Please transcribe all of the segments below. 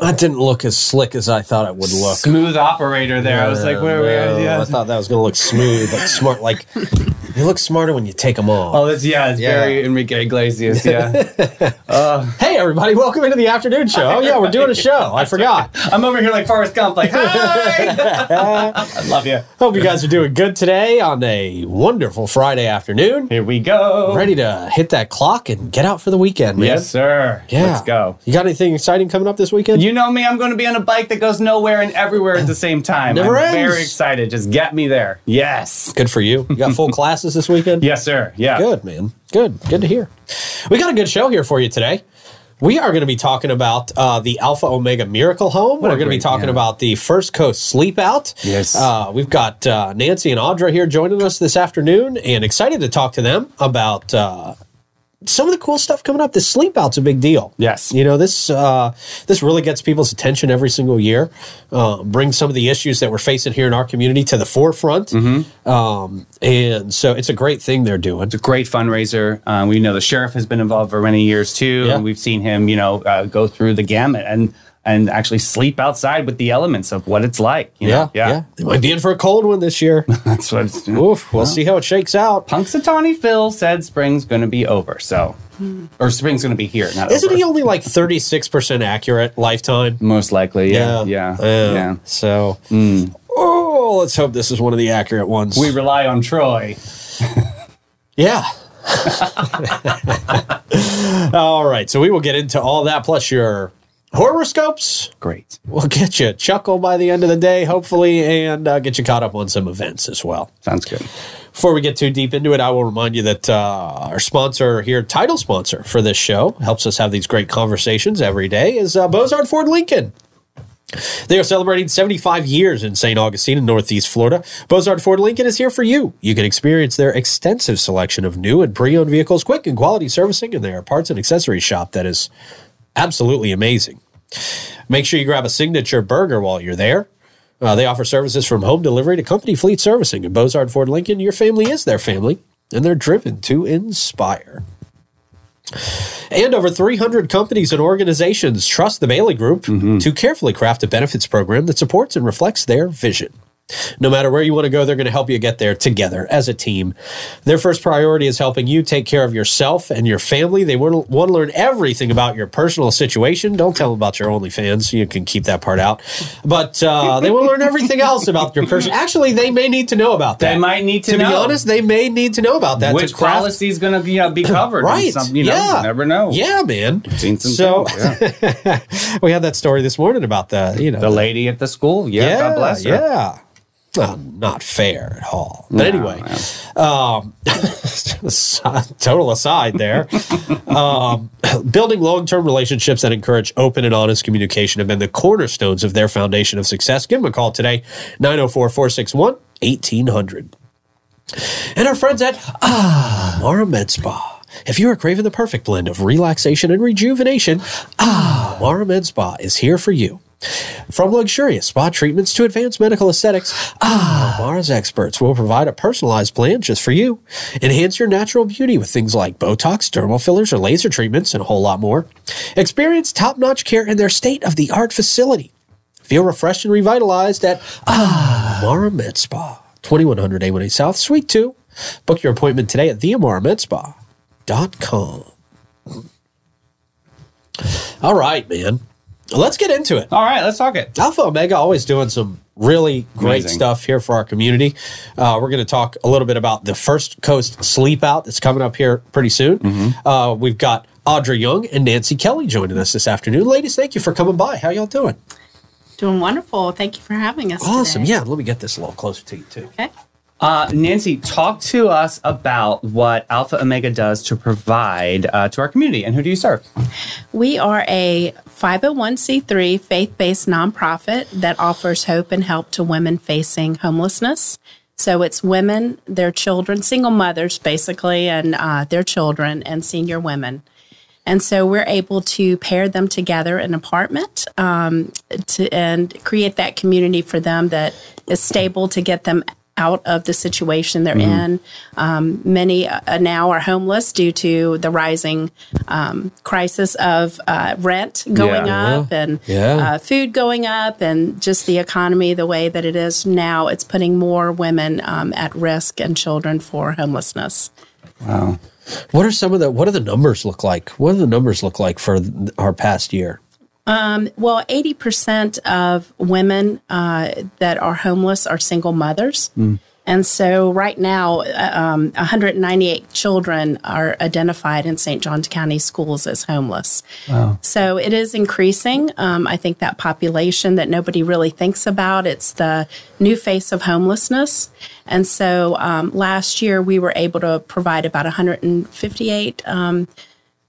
That didn't look as slick as I thought it would look. Smooth operator there. I was like, where are we Yeah. I thought that was going to look smooth, like smart. Like you look smarter when you take them off. Oh, it's yeah, it's Yeah. very Enrique Iglesias. Yeah, uh, Hey, everybody! Welcome into the afternoon show. Oh yeah, we're doing a show. I forgot. I'm over here like Forrest Gump, like hi. I love you. Hope you guys are doing good today on a wonderful Friday afternoon. Here we go. Ready to hit that clock and get out for the weekend, man. Yes, sir. Yeah. Let's go. You got anything exciting coming up this weekend? You know me, I'm going to be on a bike that goes nowhere and everywhere at the same time. Never I'm ends. very excited. Just get me there. Yes. Good for you. You got full classes this weekend? Yes, sir. Yeah. Good, man. Good. Good to hear. We got a good show here for you today. We are going to be talking about uh, the Alpha Omega Miracle Home. We're going to be talking yeah. about the First Coast Sleep Out. Yes. Uh, we've got uh, Nancy and Audra here joining us this afternoon and excited to talk to them about uh, some of the cool stuff coming up. The Sleep Out's a big deal. Yes. You know, this uh, this really gets people's attention every single year, uh, brings some of the issues that we're facing here in our community to the forefront. Mm-hmm. Um, and so it's a great thing they're doing. It's a great fundraiser. Um, we know the sheriff has been involved for many years too, Yeah. and we've seen him, you know, uh, go through the gamut and and actually sleep outside with the elements of what it's like. You know? Yeah, yeah. They might be in for a cold one this year. That's what. It's, Oof, we'll see how it shakes out. Punxsutawney Phil said spring's going to be over. So, hmm. or spring's going to be here. Not Isn't over. he only like 36% accurate lifetime? Most likely, yeah, yeah, yeah. So, hmm. oh, let's hope this is one of the accurate ones. We rely on Troy. Yeah. all right. So we will get into all that plus your horoscopes. Great. We'll get you a chuckle by the end of the day, hopefully, and uh, get you caught up on some events as well. Sounds good. Before we get too deep into it, I will remind you that uh, our sponsor here, title sponsor for this show, helps us have these great conversations every day, is uh, Bozard Ford Lincoln. They are celebrating 75 years in St. Augustine in Northeast Florida. Bozard Ford Lincoln is here for you. You can experience their extensive selection of new and pre owned vehicles, quick and quality servicing, and their parts and accessories shop that is absolutely amazing. Make sure you grab a signature burger while you're there. Uh, they offer services from home delivery to company fleet servicing. And Bozard Ford Lincoln, your family is their family, and they're driven to inspire. And over 300 companies and organizations trust the Bailey Group to carefully craft a benefits program that supports and reflects their vision. No matter where you want to go, they're going to help you get there together as a team. Their first priority is helping you take care of yourself and your family. They want to, want to learn everything about your personal situation. Don't tell them about your OnlyFans. You can keep that part out. But uh, they want to learn everything else about your person. Actually, they may need to know about that. They might need to To be honest, they may need to know about that. Which to craft- policy is going to be, uh, be covered? Right. Some, you know, yeah. you never know. Yeah, man. Seen some so things, yeah. we had that story this morning about the, you know, The lady at the school. Yeah. yeah, God bless her. yeah. Not fair at all. But No, anyway, no. um, total aside there. um, building long term relationships that encourage open and honest communication have been the cornerstones of their foundation of success. Give them a call today, 904 461 1800. And our friends at Ah Mara Med Spa. If you are craving the perfect blend of relaxation and rejuvenation, Ah Mara Med Spa is here for you. From luxurious spa treatments to advanced medical aesthetics, Ah Mara's experts will provide a personalized plan just for you. Enhance your natural beauty with things like Botox, dermal fillers, or laser treatments, and a whole lot more. Experience top notch care in their state of the art facility. Feel refreshed and revitalized at Ah Mara Med Spa, 2100 A1A South, Suite 2. Book your appointment today at theamaramedspa.com. All right, man. Let's get into it. All right, let's talk it. Alpha Omega always doing some really great Amazing. stuff here for our community. Uh, we're going to talk a little bit about the First Coast Sleep Out that's coming up here pretty soon. Mm-hmm. Uh, we've got Audra Young and Nancy Kelley joining us this afternoon. Ladies, thank you for coming by. How y'all doing? Doing wonderful. Thank you for having us. Awesome. today. Yeah, let me get this a little closer to you, too. Okay. Uh, Nancy, talk to us about what Alpha Omega does to provide uh, to our community and who do you serve? We are a 501c3 faith based nonprofit that offers hope and help to women facing homelessness. So it's women, their children, single mothers basically, and uh, their children, and senior women. And so we're able to pair them together in an apartment um, to, and create that community for them that is stable to get them out of the situation they're in. Um, many uh, now are homeless due to the rising um, crisis of uh, rent going Yeah. up and Yeah. uh, food going up, and just the economy the way that it is now. It's putting more women um, at risk and children for homelessness. Wow. What are some of the what do the numbers look like? What do the numbers look like for our past year? Well, 80% of women uh, that are homeless are single mothers. And so, right now, uh, um, 198 children are identified in St. Johns County schools as homeless. So, it is increasing. Um, I think that population that nobody really thinks about, it's the new face of homelessness. And so, um, last year, we were able to provide about 158 um,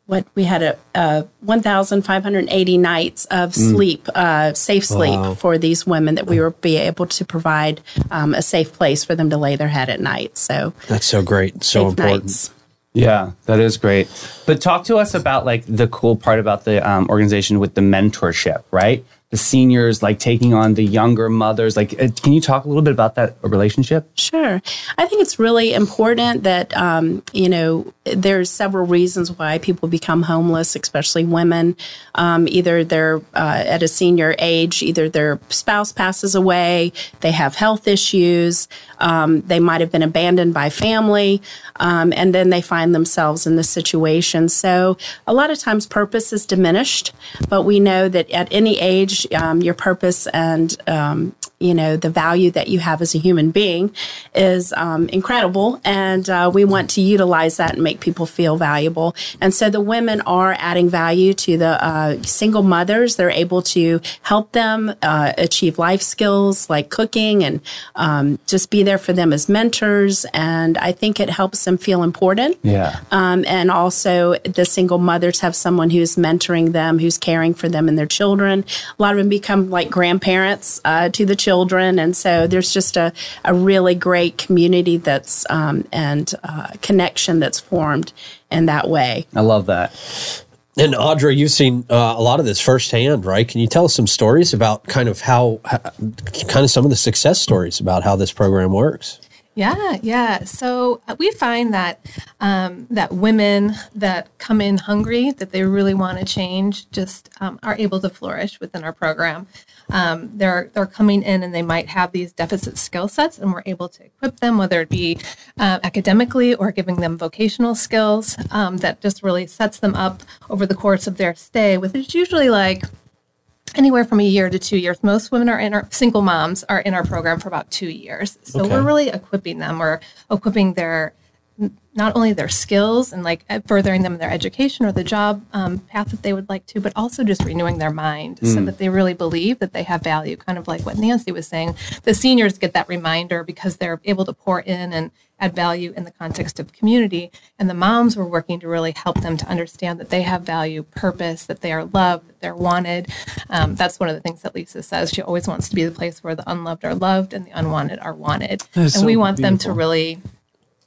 what we had a, a 1,580 nights of sleep, uh, safe sleep for these women that we were be able to provide um, a safe place for them to lay their head at night. So That's so great, so important. nights. Yeah, that is great. But talk to us about like the cool part about the um, organization with the mentorship, right? The seniors like taking on the younger mothers. Like, uh, can you talk a little bit about that relationship? Sure. I think it's really important that, um, you know, there's several reasons why people become homeless, especially women. Um, either they're uh, at a senior age, either their spouse passes away, they have health issues, um, they might have been abandoned by family, um, and then they find themselves in this situation. So a lot of times purpose is diminished, but we know that at any age, um, your purpose and um, you know the value that you have as a human being is um, incredible. And uh, we want to utilize that and make people feel valuable. And so the women are adding value to the uh, single mothers. They're able to help them uh, achieve life skills like cooking and um, just be there for them as mentors. And i think it helps them feel important. Yeah. um, and also the single mothers have someone who's mentoring them, who's caring for them and their children. A lot of them become like grandparents uh, to the children, and so there's just a, a really great community that's um, and uh, connection that's formed in that way. I love that. And Audra, you've seen uh, a lot of this firsthand, right? Can you tell us some stories about kind of how, how, kind of some of the success stories about how this program works? Yeah, yeah. So uh, we find that um, that women that come in hungry, that they really want to change, just um, are able to flourish within our program. Um, they're they're coming in and they might have these deficit skill sets, and we're able to equip them, whether it be uh, academically or giving them vocational skills um, that just really sets them up over the course of their stay, which is usually like anywhere from a year to two years. Most women are in our single moms are in our program for about two years. So Okay. we're really equipping them or equipping their not only their skills and like furthering them in their education or the job um, path that they would like to, but also just renewing their mind so that they really believe that they have value. Kind of like what Nancy was saying. The seniors get that reminder because they're able to pour in and add value in the context of community. And the moms were working to really help them to understand that they have value, purpose, that they are loved, that they're wanted. Um, that's one of the things that Lisa says. She always wants to be the place where the unloved are loved and the unwanted are wanted. And so we want them to really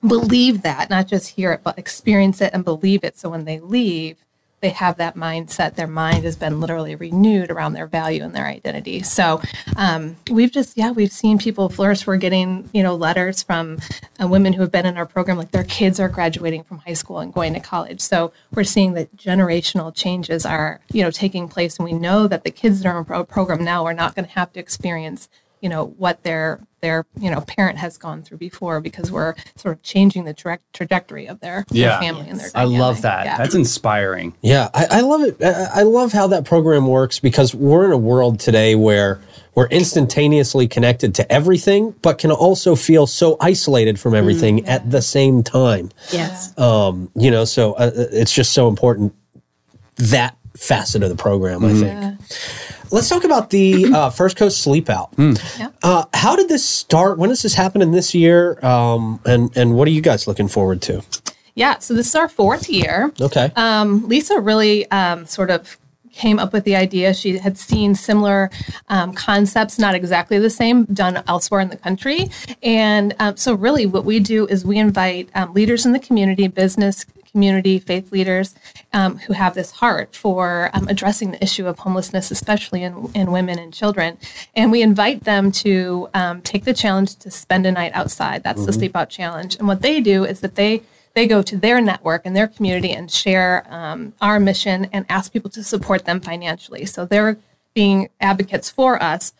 believe that, not just hear it, but experience it and believe it. So when they leave, they have that mindset. Their mind has been literally renewed around their value and their identity. So um, we've just, yeah, we've seen people flourish. We're getting, you know, letters from uh, women who have been in our program, like their kids are graduating from high school and going to college. So we're seeing that generational changes are, you know, taking place, and we know that the kids that are in our pro- program now are not going to have to experience you know what their their you know parent has gone through before because we're sort of changing the tra- trajectory of their, their Yeah. family and their I love that. Yeah. That's inspiring. Yeah, I, I love it. I, I love how that program works because we're in a world today where we're instantaneously connected to everything, but can also feel so isolated from everything at the same time. Yes. Um, you know, so uh, it's just so important that facet of the program. I think. Let's talk about the uh, First Coast Sleep Out. Yeah. Uh, how did this start? When is this happening this year? Um, and and what are you guys looking forward to? yeah so this is our fourth year Okay. um, Lisa really um, sort of came up with the idea. She had seen similar um, concepts, not exactly the same, done elsewhere in the country. And um, so, really, what we do is we invite um, leaders in the community, business community, faith leaders um, who have this heart for um, addressing the issue of homelessness, especially in, in women and children. And we invite them to um, take the challenge to spend a night outside. That's the Sleep Out Challenge. And what they do is that they they go to their network and their community and share um, our mission and ask people to support them financially. So they're being advocates for us.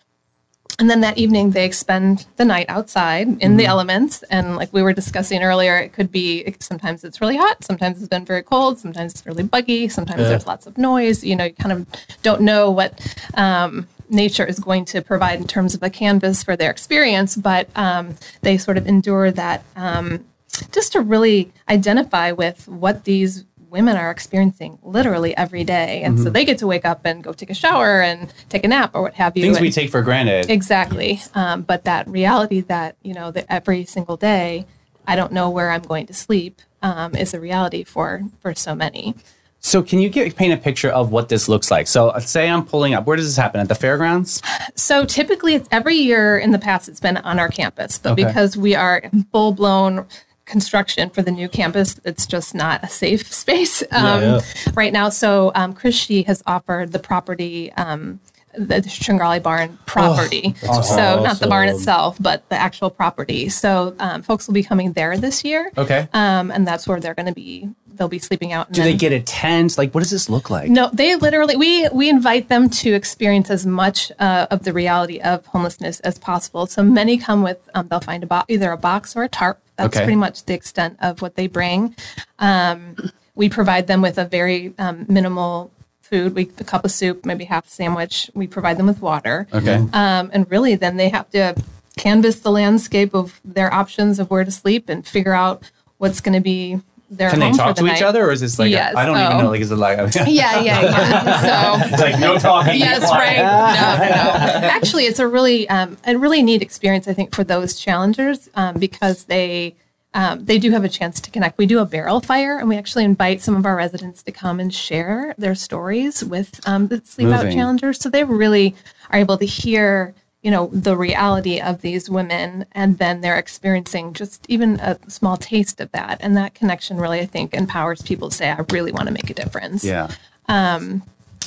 And then that evening, they spend the night outside in the elements. And like we were discussing earlier, it could be sometimes it's really hot, sometimes it's been very cold, sometimes it's really buggy, sometimes there's lots of noise. You know, you kind of don't know what um, nature is going to provide in terms of a canvas for their experience, but um, they sort of endure that um, just to really identify with what these women are experiencing literally every day. And Mm-hmm. so they get to wake up and go take a shower and take a nap or what have you. Things we take for granted. Exactly. Um, but that reality that, you know, that every single day, I don't know where I'm going to sleep um, is a reality for, for so many. So, can you get, paint a picture of what this looks like? So, uh, say I'm pulling up. Where does this happen? At the fairgrounds? So typically, it's every year in the past, it's been on our campus, but Okay. because we are full blown construction for the new campus, it's just not a safe space um, yeah. right now. So um, Chris Shee has offered the property. Um, the Shingali barn property. so not the barn itself, but the actual property. So um, folks will be coming there this year. Okay. Um, and that's where they're going to be. They'll be sleeping out. And Do then- they get a tent? Like, what does this look like? no, they literally we we invite them to experience as much uh, of the reality of homelessness as possible. So many come with um, they'll find a bo- either a box or a tarp. That's Okay. pretty much the extent of what they bring. Um, we provide them with a very um, minimal food. We a cup of soup, maybe half a sandwich. We provide them with water. Okay. Um, and really, then they have to canvas the landscape of their options of where to sleep and figure out what's going to be their Can they home for talk the to each other, or is this like Yes, I don't oh. even know? Like, is it like Yeah, yeah, yeah. So like no talking? yes, right. No, no, no. Actually, it's a really, um, a really neat experience, I think, for those challengers um, because they, um, they do have a chance to connect. We do a barrel fire, and we actually invite some of our residents to come and share their stories with um, the sleep out challengers. So they really are able to hear, you know, the reality of these women, and then they're experiencing just even a small taste of that, and that connection really, I think, empowers people to say, "I really want to make a difference." Yeah. Um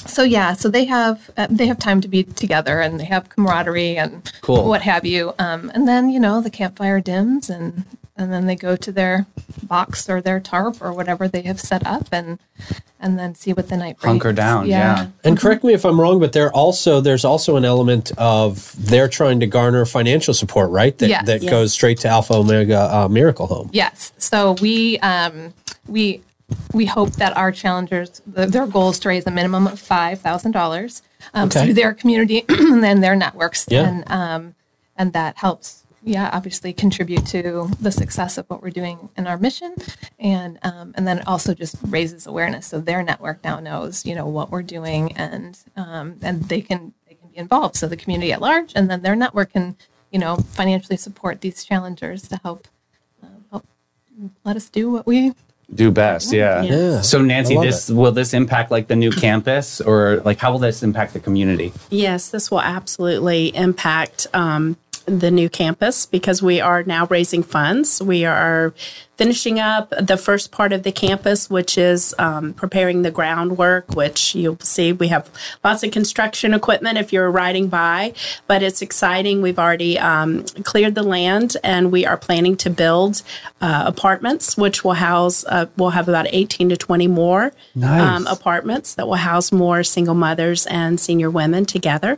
so yeah so they have uh, they have time to be together and they have camaraderie and Cool. what have you um, and then you know the campfire dims and and then they go to their box or their tarp or whatever they have set up and and then see what the night brings. Hunker down, yeah. And correct me if I'm wrong, but there also there's also an element of they're trying to garner financial support, right? That Yes. that Yeah. goes straight to Alpha Omega uh, Miracle Home. Yes. So we um, we we hope that our challengers their goal is to raise a minimum of five thousand dollars um, Okay. through their community and then their networks, Yeah. and um, and that helps. Yeah, obviously contribute to the success of what we're doing in our mission, and um, and then it also just raises awareness. So their network now knows, you know, what we're doing, and um, and they can they can be involved. So the community at large, and then their network can, you know, financially support these challengers to help um, help let us do what we Do best, yeah. Yeah. So Nancy, I love this will this impact like the new campus, or like how will this impact the community? Yes, this will absolutely impact um, the new campus because we are now raising funds. We are finishing up the first part of the campus, which is um, preparing the groundwork, which you'll see we have lots of construction equipment if you're riding by, but it's exciting. We've already um, cleared the land and we are planning to build uh, apartments, which will house, uh, we'll have about 18 to 20 more Nice. um, apartments that will house more single mothers and senior women together.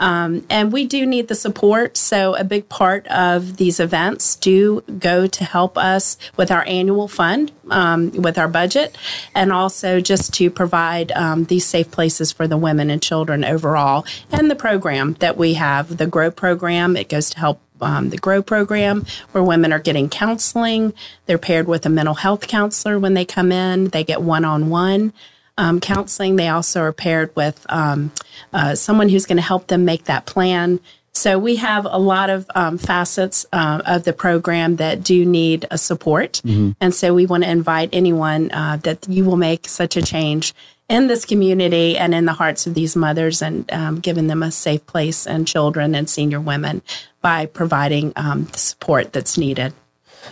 Um, and we do need the support. So, a big part of these events do go to help us with our annual fund, um, with our budget, and also just to provide um, these safe places for the women and children overall. And the program that we have, the GROW program, it goes to help um, the GROW program, where women are getting counseling. They're paired with a mental health counselor when they come in, they get one on one um, counseling. They also are paired with um, uh, someone who's going to help them make that plan. So we have a lot of um, facets uh, of the program that do need a support, and so we want to invite anyone uh, that you will make such a change in this community and in the hearts of these mothers, and um, giving them a safe place and children and senior women by providing um, the support that's needed.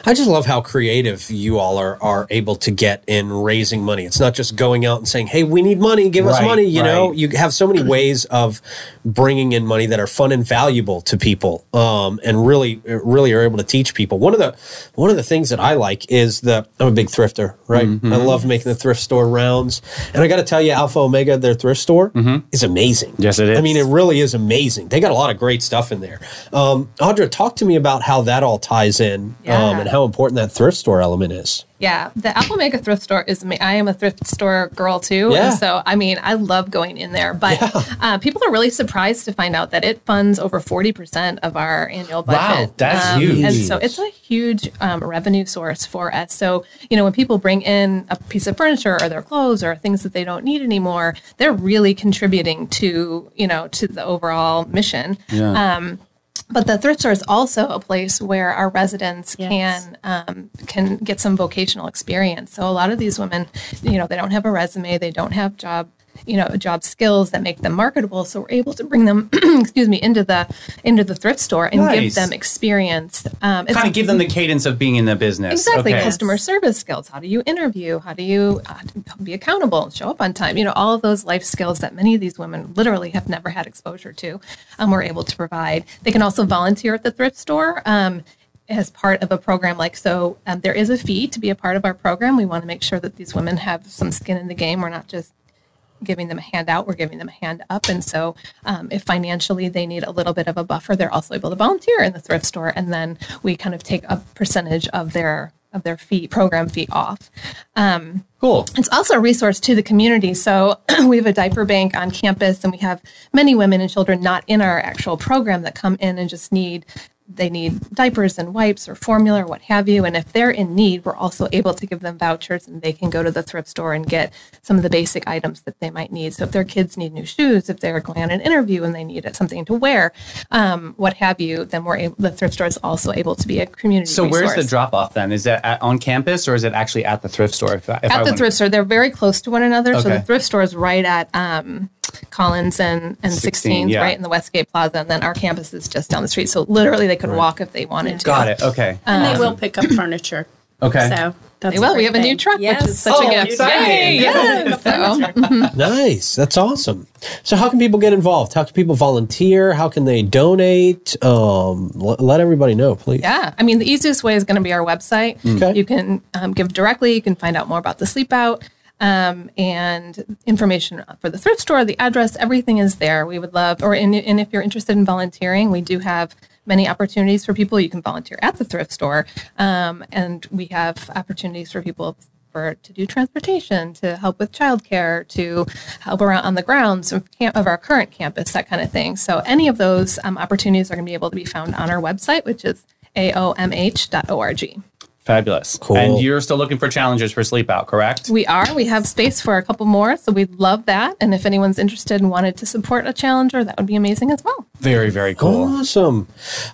I just love how creative you all are are able to get in raising money. It's not just going out and saying, "Hey, we need money, give us money." You know, you have so many ways of bringing in money that are fun and valuable to people, um, and really, really are able to teach people. One of the one of the things that I like is the I'm a big thrifter, right? Mm-hmm. I love making the thrift store rounds, and I got to tell you, Alpha Omega, their thrift store is amazing. Mm-hmm. Yes, it is. I mean, it really is amazing. They got a lot of great stuff in there. Um, Audra, talk to me about how that all ties in um, Yeah. and how important that thrift store element is. Yeah, the Alpha Omega thrift store is. ama- I am a thrift store girl too, Yeah. and so I mean, I love going in there. But uh, people are really surprised to find out that it funds over forty percent of our annual budget. Wow, that's Um, huge. And so it's a huge um, revenue source for us. So you know, when people bring in a piece of furniture or their clothes or things that they don't need anymore, they're really contributing to you know to the overall mission. Um, but the thrift store is also a place where our residents Yes. can um, can get some vocational experience. So a lot of these women, you know, they don't have a resume, they don't have job, you know, job skills that make them marketable. So we're able to bring them, excuse me, into the into the thrift store and Nice. give them experience. Um, it's- Kind of give them the cadence of being in the business. Exactly. Okay. Customer service skills. How do you interview? How do you uh, be accountable and show up on time? You know, all of those life skills that many of these women literally have never had exposure to, um, we're able to provide. They can also volunteer at the thrift store. Um, as part of a program like so um, there is a fee to be a part of our program we want to make sure that these women have some skin in the game we're not just giving them a hand out, we're giving them a hand up. And so, um, if financially they need a little bit of a buffer, they're also able to volunteer in the thrift store, and then we kind of take a percentage of their of their fee program fee off. Um, Cool. it's also a resource to the community. So we have a diaper bank on campus, and we have many women and children not in our actual program that come in and just need they need diapers and wipes or formula or what have you. And if they're in need, we're also able to give them vouchers, and they can go to the thrift store and get some of the basic items that they might need. So if their kids need new shoes, if they're going on an interview and they need something to wear, um, what have you, then we're able, the thrift store is also able to be a community. So where's the drop off then? Is it at, on campus or is it actually at the thrift store? If, I- if I at the wanna- thrift store. They're very close to one another. So Okay. the thrift store is right at um, Collins and, and 16, 16th, yeah. right in the Westgate Plaza. And then our campus is just down the street. So literally they could walk if they wanted to. Got it. Okay. And they will pick up furniture. Okay. So that's They will. We great have a new truck, Yes. which is such Oh, a gift. exciting. Yay, yes. So, Nice. That's awesome. So, how can people get involved? How can people volunteer? How can they donate? Um, l- let everybody know, please. yeah. I mean, the easiest way is going to be our website. Okay. You can um, give directly. You can find out more about the sleep out. Um, and information for the thrift store, the address, everything is there. We would love, or and, and if you're interested in volunteering, we do have many opportunities for people. You can volunteer at the thrift store, um, and we have opportunities for people for to do transportation, to help with childcare, to help around on the grounds of, camp, of our current campus, that kind of thing. So any of those um, opportunities are going to be able to be found on our website, which is aomh.org. Fabulous. Cool. And you're still looking for challengers for sleep out, correct? We are. We have space for a couple more, so we'd love that. And if anyone's interested and wanted to support a challenger, that would be amazing as well. Very, very cool. Awesome.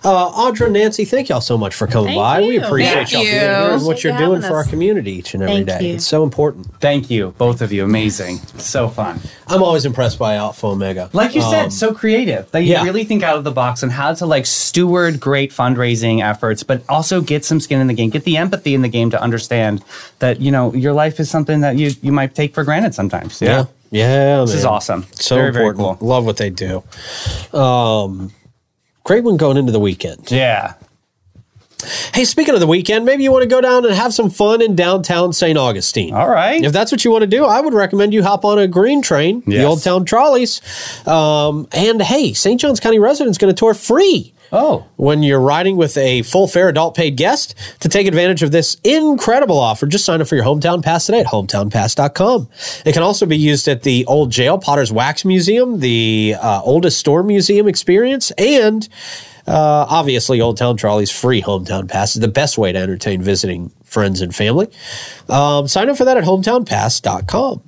Uh, Audra, Nancy, thank y'all so much for coming Thank by. We appreciate Thank y'all being here and what you're doing having for our community each and every Thank day. you. It's so important. Thank you, both of you. Amazing. So fun. I'm always impressed by Alpha Omega. Like you Um, said, so creative. They yeah. really think out of the box on how to like steward great fundraising efforts, but also get some skin in the game, get the empathy in the game to understand that you know your life is something that you you might take for granted sometimes. Yeah, Yeah. Yeah. this is awesome. So very, very important. cool. Love what they do. Um, great one going into the weekend. Yeah. Hey, speaking of the weekend, maybe you want to go down and have some fun in downtown St. Augustine. All right. If that's what you want to do, I would recommend you hop on a green train, the Old Town Trolleys. Um, and hey, St. John's County residents going to tour free oh, when you're riding with a full fare adult paid guest. To take advantage of this incredible offer, just sign up for your hometown pass today at hometownpass.com. It can also be used at the Old Jail, Potter's Wax Museum, the uh, oldest store museum experience, and uh, obviously Old Town Trolley's free hometown pass is the best way to entertain visiting friends and family. Um, sign up for that at hometownpass.com.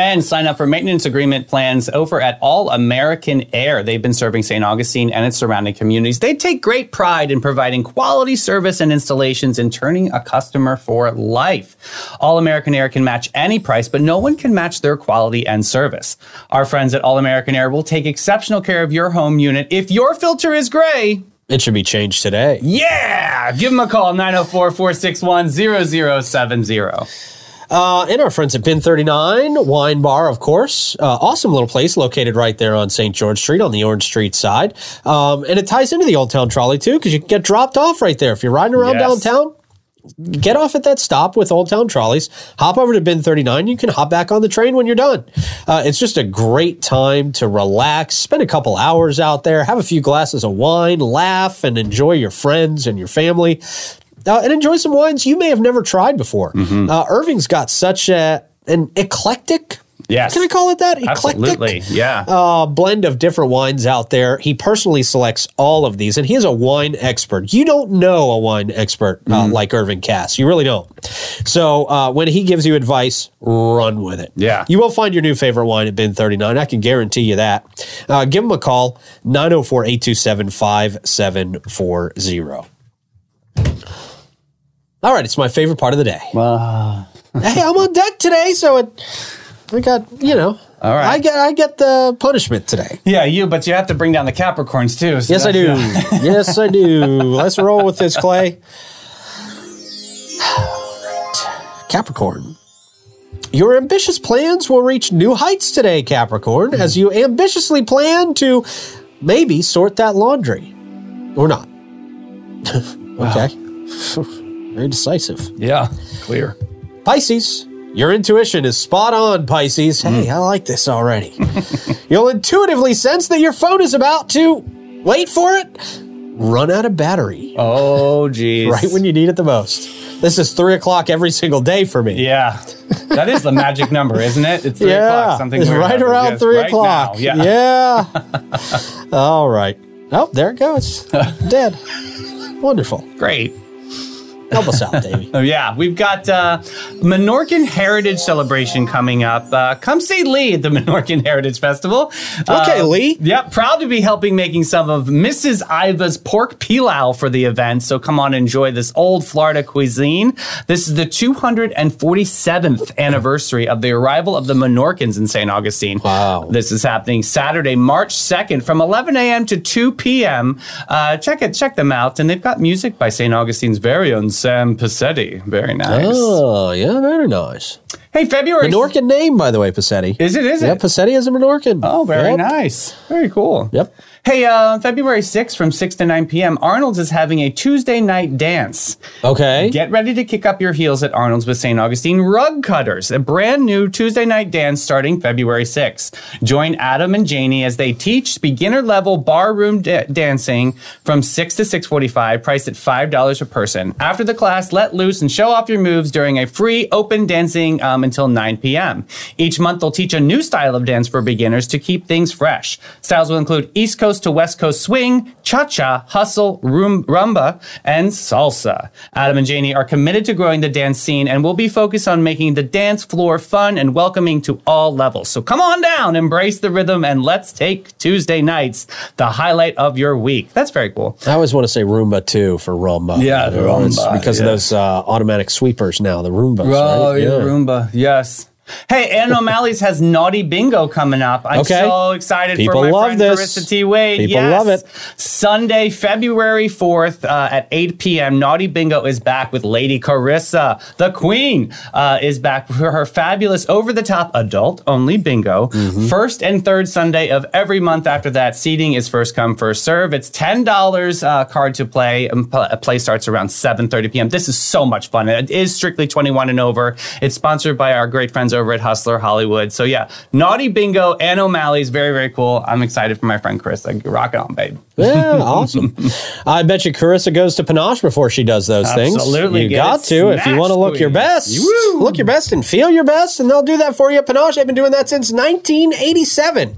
And sign up for maintenance agreement plans over at All American Air. They've been serving St. Augustine and its surrounding communities. They take great pride in providing quality service and installations and turning a customer for life. All American Air can match any price, but no one can match their quality and service. Our friends at All American Air will take exceptional care of your home unit. If your filter is gray, It should be changed today. Yeah. Give them a call 904 461 0070. Uh, and our friends at Bin 39 Wine Bar, of course. Uh, awesome little place located right there on St. George Street on the Orange Street side. Um, and it ties into the Old Town Trolley, too, because you can get dropped off right there. If you're riding around Yes. downtown, get off at that stop with Old Town Trolleys, hop over to Bin 39. You can hop back on the train when you're done. Uh, it's just a great time to relax, spend a couple hours out there, have a few glasses of wine, laugh, and enjoy your friends and your family. Uh, and enjoy some wines you may have never tried before. Uh, Irving's got such a, an eclectic, Yes. can I call it that? Absolutely. Yeah. uh, blend of different wines out there. He personally selects all of these, and he is a wine expert. You don't know a wine expert uh, Mm-hmm. like Irving Cass. You really don't. So uh, when he gives you advice, run with it. Yeah. You will find your new favorite wine at Bin 39. I can guarantee you that. Uh, give him a call, 904 827 5740. All right, it's my favorite part of the day. hey, I'm on deck today, so it, I got, you know, All right. I get I get the punishment today. yeah, you, but you have to bring down the Capricorns too. so Yes, I do. yes, I do. Let's roll with this, Clay. Capricorn. Your ambitious plans will reach new heights today, Capricorn, as you ambitiously plan to maybe sort that laundry. Or not. okay. Very decisive. Yeah. Clear. Pisces, your intuition is spot on, Pisces. Hey, hmm. I like this already. You'll intuitively sense that your phone is about to, wait for it, run out of battery Oh, geez. right when you need it the most. This is three o'clock every single day for me. Yeah. That is the magic number, isn't it? It's three Yeah, o'clock. Something it's right around three right o'clock. now. Yeah. Yeah. All right. Oh, there it goes. Dead. Wonderful. Great. Help us out, Davey. Oh, yeah, we've got uh, Menorcan Heritage Celebration coming up. Uh, come see Lee at the Menorcan Heritage Festival. Okay, Uh, Lee. Yep, proud to be helping making some of Mrs. Iva's pork pilau for the event. So come on, enjoy this old Florida cuisine. This is the 247th anniversary of the arrival of the Menorcans in St. Augustine. Wow. This is happening Saturday, March 2nd from 11 a.m. to 2 p.m. Uh, check it, check them out. And they've got music by St. Augustine's very own Sam Pacetti. Very nice. Oh, yeah, very nice. Hey, February. Menorcan name, by the way, Pacetti. Is it? Is it? Yeah, it? Pacetti is a Menorcan. Oh, very Yep. nice. Very cool. Yep. Hey, uh, February 6th from 6 to 9 p.m., Arnold's is having a Tuesday night dance. Okay. Get ready to kick up your heels at Arnold's with St. Augustine Rug Cutters, a brand new Tuesday night dance starting February 6th. Join Adam and Janie as they teach beginner level barroom da- dancing from 6 to 6:45, priced at $5 a person. After the class, let loose and show off your moves during a free open dancing um, until 9 p.m. Each month, they'll teach a new style of dance for beginners to keep things fresh. Styles will include East Coast to West Coast swing, cha-cha, hustle, rum- rumba, and salsa. Adam and Janie are committed to growing the dance scene and will be focused on making the dance floor fun and welcoming to all levels. So come on down, embrace the rhythm, and let's take Tuesday nights the highlight of your week. That's very cool. I always want to say Roomba too for rumba. Yeah, Roomba, because yeah. of those uh, automatic sweepers now, the Roombas. Oh, right? yeah, Roomba. Yes. Hey, Ann O'Malley's has Naughty Bingo coming up. I'm Okay. so excited People for my love friend this. Carissa T. Wade. People Yes. love it. Sunday, February 4th uh, at 8 p.m. Naughty Bingo is back with Lady Carissa. The Queen uh, is back for her fabulous over-the-top adult-only bingo. Mm-hmm. First and third Sunday of every month after that. Seating is first come, first serve. It's $10 uh, card to play. Um, pl- play starts around 7.30 p.m. This is so much fun. It is strictly 21 and over. It's sponsored by our great friends over at Hustler Hollywood. So yeah, Naughty Bingo and O'Malley's very, very cool. I'm excited for my friend Chris. Like, rock it on, babe. Yeah, awesome. I bet you Carissa goes to Panache before she does those things. Absolutely, You got to if you want to look your best. Look your best and feel your best, and they'll do that for you at Panache. They've been doing that since 1987.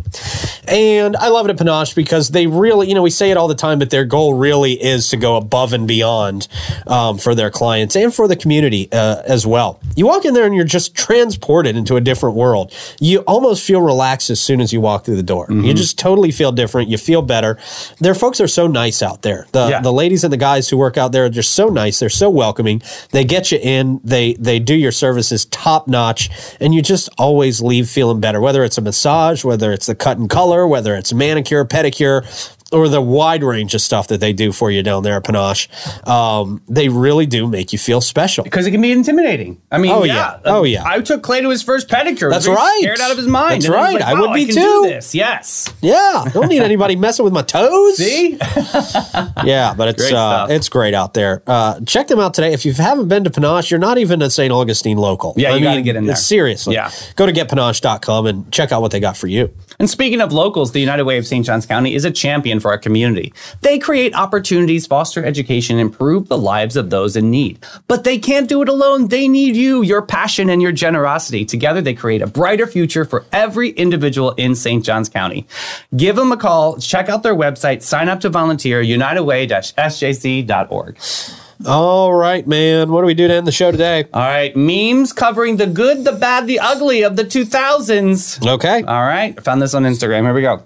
And I love it at Panache because they really, you know, we say it all the time, but their goal really is to go above and beyond um, for their clients and for the community uh, as well. You walk in there and you're just transported into a different world. You almost feel relaxed as soon as you walk through the door. You just totally feel different. You feel better. Their folks are so nice out there. The Yeah. the ladies and the guys who work out there are just so nice. They're so welcoming. They get you in. They they do your services top notch, and you just always leave feeling better. Whether it's a massage, whether it's the cut and color, whether it's manicure, pedicure. Or the wide range of stuff that they do for you down there at Panache, um, they really do make you feel special. because it can be intimidating. I mean, Oh, yeah. yeah. Oh, yeah. I took Clay to his first pedicure. That's right. Scared out of his mind. That's And he was right. I would wow, be can too. Do this. Yes. Yeah, don't need anybody messing with my toes. See? Yeah, but it's Great uh, it's great out there. Uh, check them out today. If you haven't been to Panache, you're not even a St. Augustine local. Yeah, I you gotta get in there. Seriously. Yeah. Go to getpanache.com and check out what they got for you. And speaking of locals, the United Way of St. Johns County is a champion for our community. They create opportunities, foster education, and improve the lives of those in need. But they can't do it alone. They need you, your passion, and your generosity. Together, they create a brighter future for every individual in St. Johns County. Give them a call, check out their website, sign up to volunteer, unitedway-sjc.org. All right, man. What do we do to end the show today? All right, memes covering the good, the bad, the ugly of the 2000s. Okay. All right. I found this on Instagram. Here we go.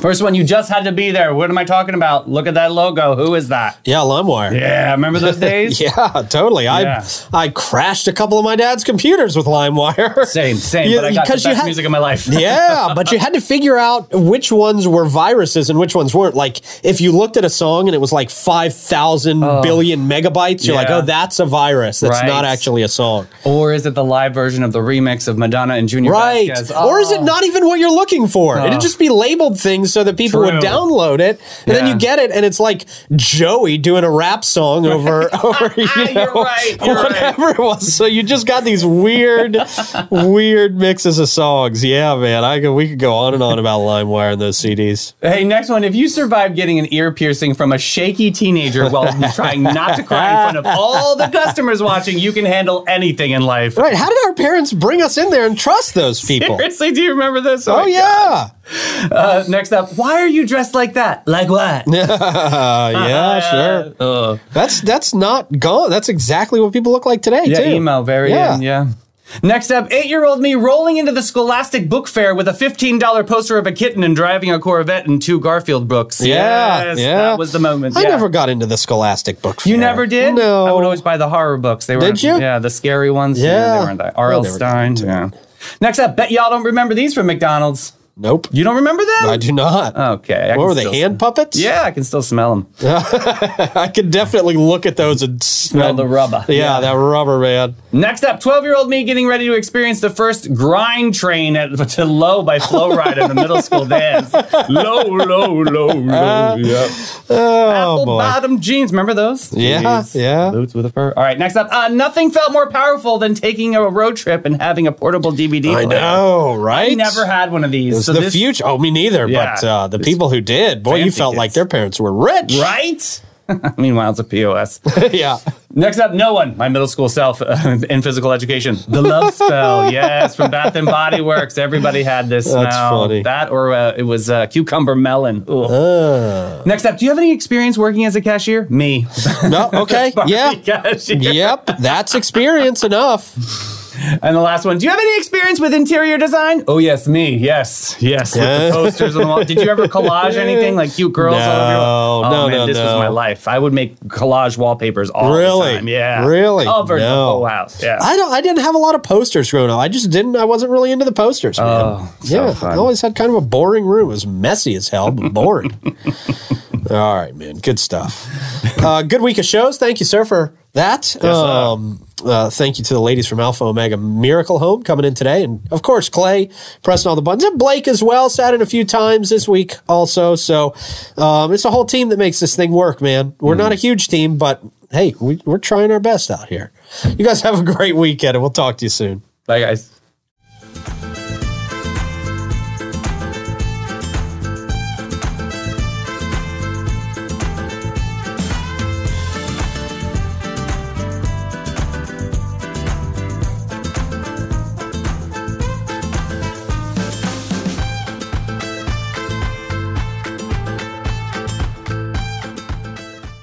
First one, you just had to be there. What am I talking about? Look at that logo. Who is that? Yeah, LimeWire. Yeah, remember those days? Yeah, totally. Yeah. I I crashed a couple of my dad's computers with LimeWire. Same, same. Yeah, but I got the because best you had- music of my life. yeah, but you had to figure out which ones were viruses and which ones weren't. Like, if you looked at a song and it was like 5,000 billion megabytes, you're like, oh, that's a virus. That's Right. not actually a song. Or is it the live version of the remix of Madonna and Junior Right. Vasquez? Or is it Oh. not even what you're looking for? It'd just be labeled things so that people would download it. And then you get it, and it's like Joey doing a rap song over, over you You're know, right, you're right. whatever it was. So you just got these weird, weird mixes of songs. Yeah, man. I could, we could go on and on about LimeWire and those CDs. Hey, next one. If you survive getting an ear piercing from a shaky teenager while trying not to cry in front of all the customers watching, you can handle anything in life. Right. How did our parents bring us in there and trust those people? Seriously, do you remember this? Oh, my yeah. Uh, next up, why are you dressed like that? Like what? Yeah, sure. Uh, That's that's not gone. That's exactly what people look like today, yeah, too. email, very Yeah. in, yeah. Next up, eight-year-old me rolling into the Scholastic Book Fair with a $15 poster of a kitten and driving a Corvette and two Garfield books. Yeah, yes, yeah. that was the moment. I yeah. never got into the Scholastic book Fair. You never did? No. I would always buy the horror books. They were Did you? Yeah, the scary ones. Yeah. they weren't that. R.L. I Stine. Yeah. Next up, bet y'all don't remember these from McDonald's. Nope. You don't remember them? I do not. Okay. I what were they? Hand puppets? Yeah, I can still smell them. I could definitely look at those and smell Smell the rubber. Yeah, that rubber man. Next up, 12 year old me getting ready to experience the first grind train at, to Low by Flo Rida in the middle school dance. Low, low, low, low. Yep. Oh Apple boy. bottom jeans. Remember those? Yeah, Jeez. yeah. Boots with a fur. All right, next up. Uh, nothing felt more powerful than taking a road trip and having a portable DVD I player. know, right? I never had one of these. So the this- future. Oh, me neither. Yeah. but uh, the people who did, boy, you felt like their parents were rich. Right? Meanwhile, it's a POS. yeah. Next up, no one. My middle school self uh, in physical education. The love spell. Yes, from Bath and Body Works. Everybody had this That's smell. funny. That or uh, it was uh, cucumber melon. Next up, do you have any experience working as a cashier? Me. No. Okay. yeah. Cashier. Yep. That's experience enough. And the last one. Do you have any experience with interior design? Oh yes, me. Yes, yes. With the posters on the wall. Did you ever collage anything like cute girls? all over your? No, oh, no, man, no, This was my life. I would make collage wallpapers all Really? the time. Yeah, Really? The No. whole house. Yeah. I don't. I didn't have a lot of posters growing up. I just didn't. I wasn't really into the posters. Man. Oh, yeah. I always had kind of a boring room. It was messy as hell, but boring. All right, man. Good stuff. Uh, good week of shows. Thank you, sir, for that. um, uh, thank you to the ladies from Alpha Omega Miracle Home coming in today, and of course Clay pressing all the buttons, and Blake as well. Sat in a few times this week also. So um, it's a whole team that makes this thing work, man. We're not a huge team, but hey, we, we're trying our best out here. You guys have a great weekend, and we'll talk to you soon. Bye, guys.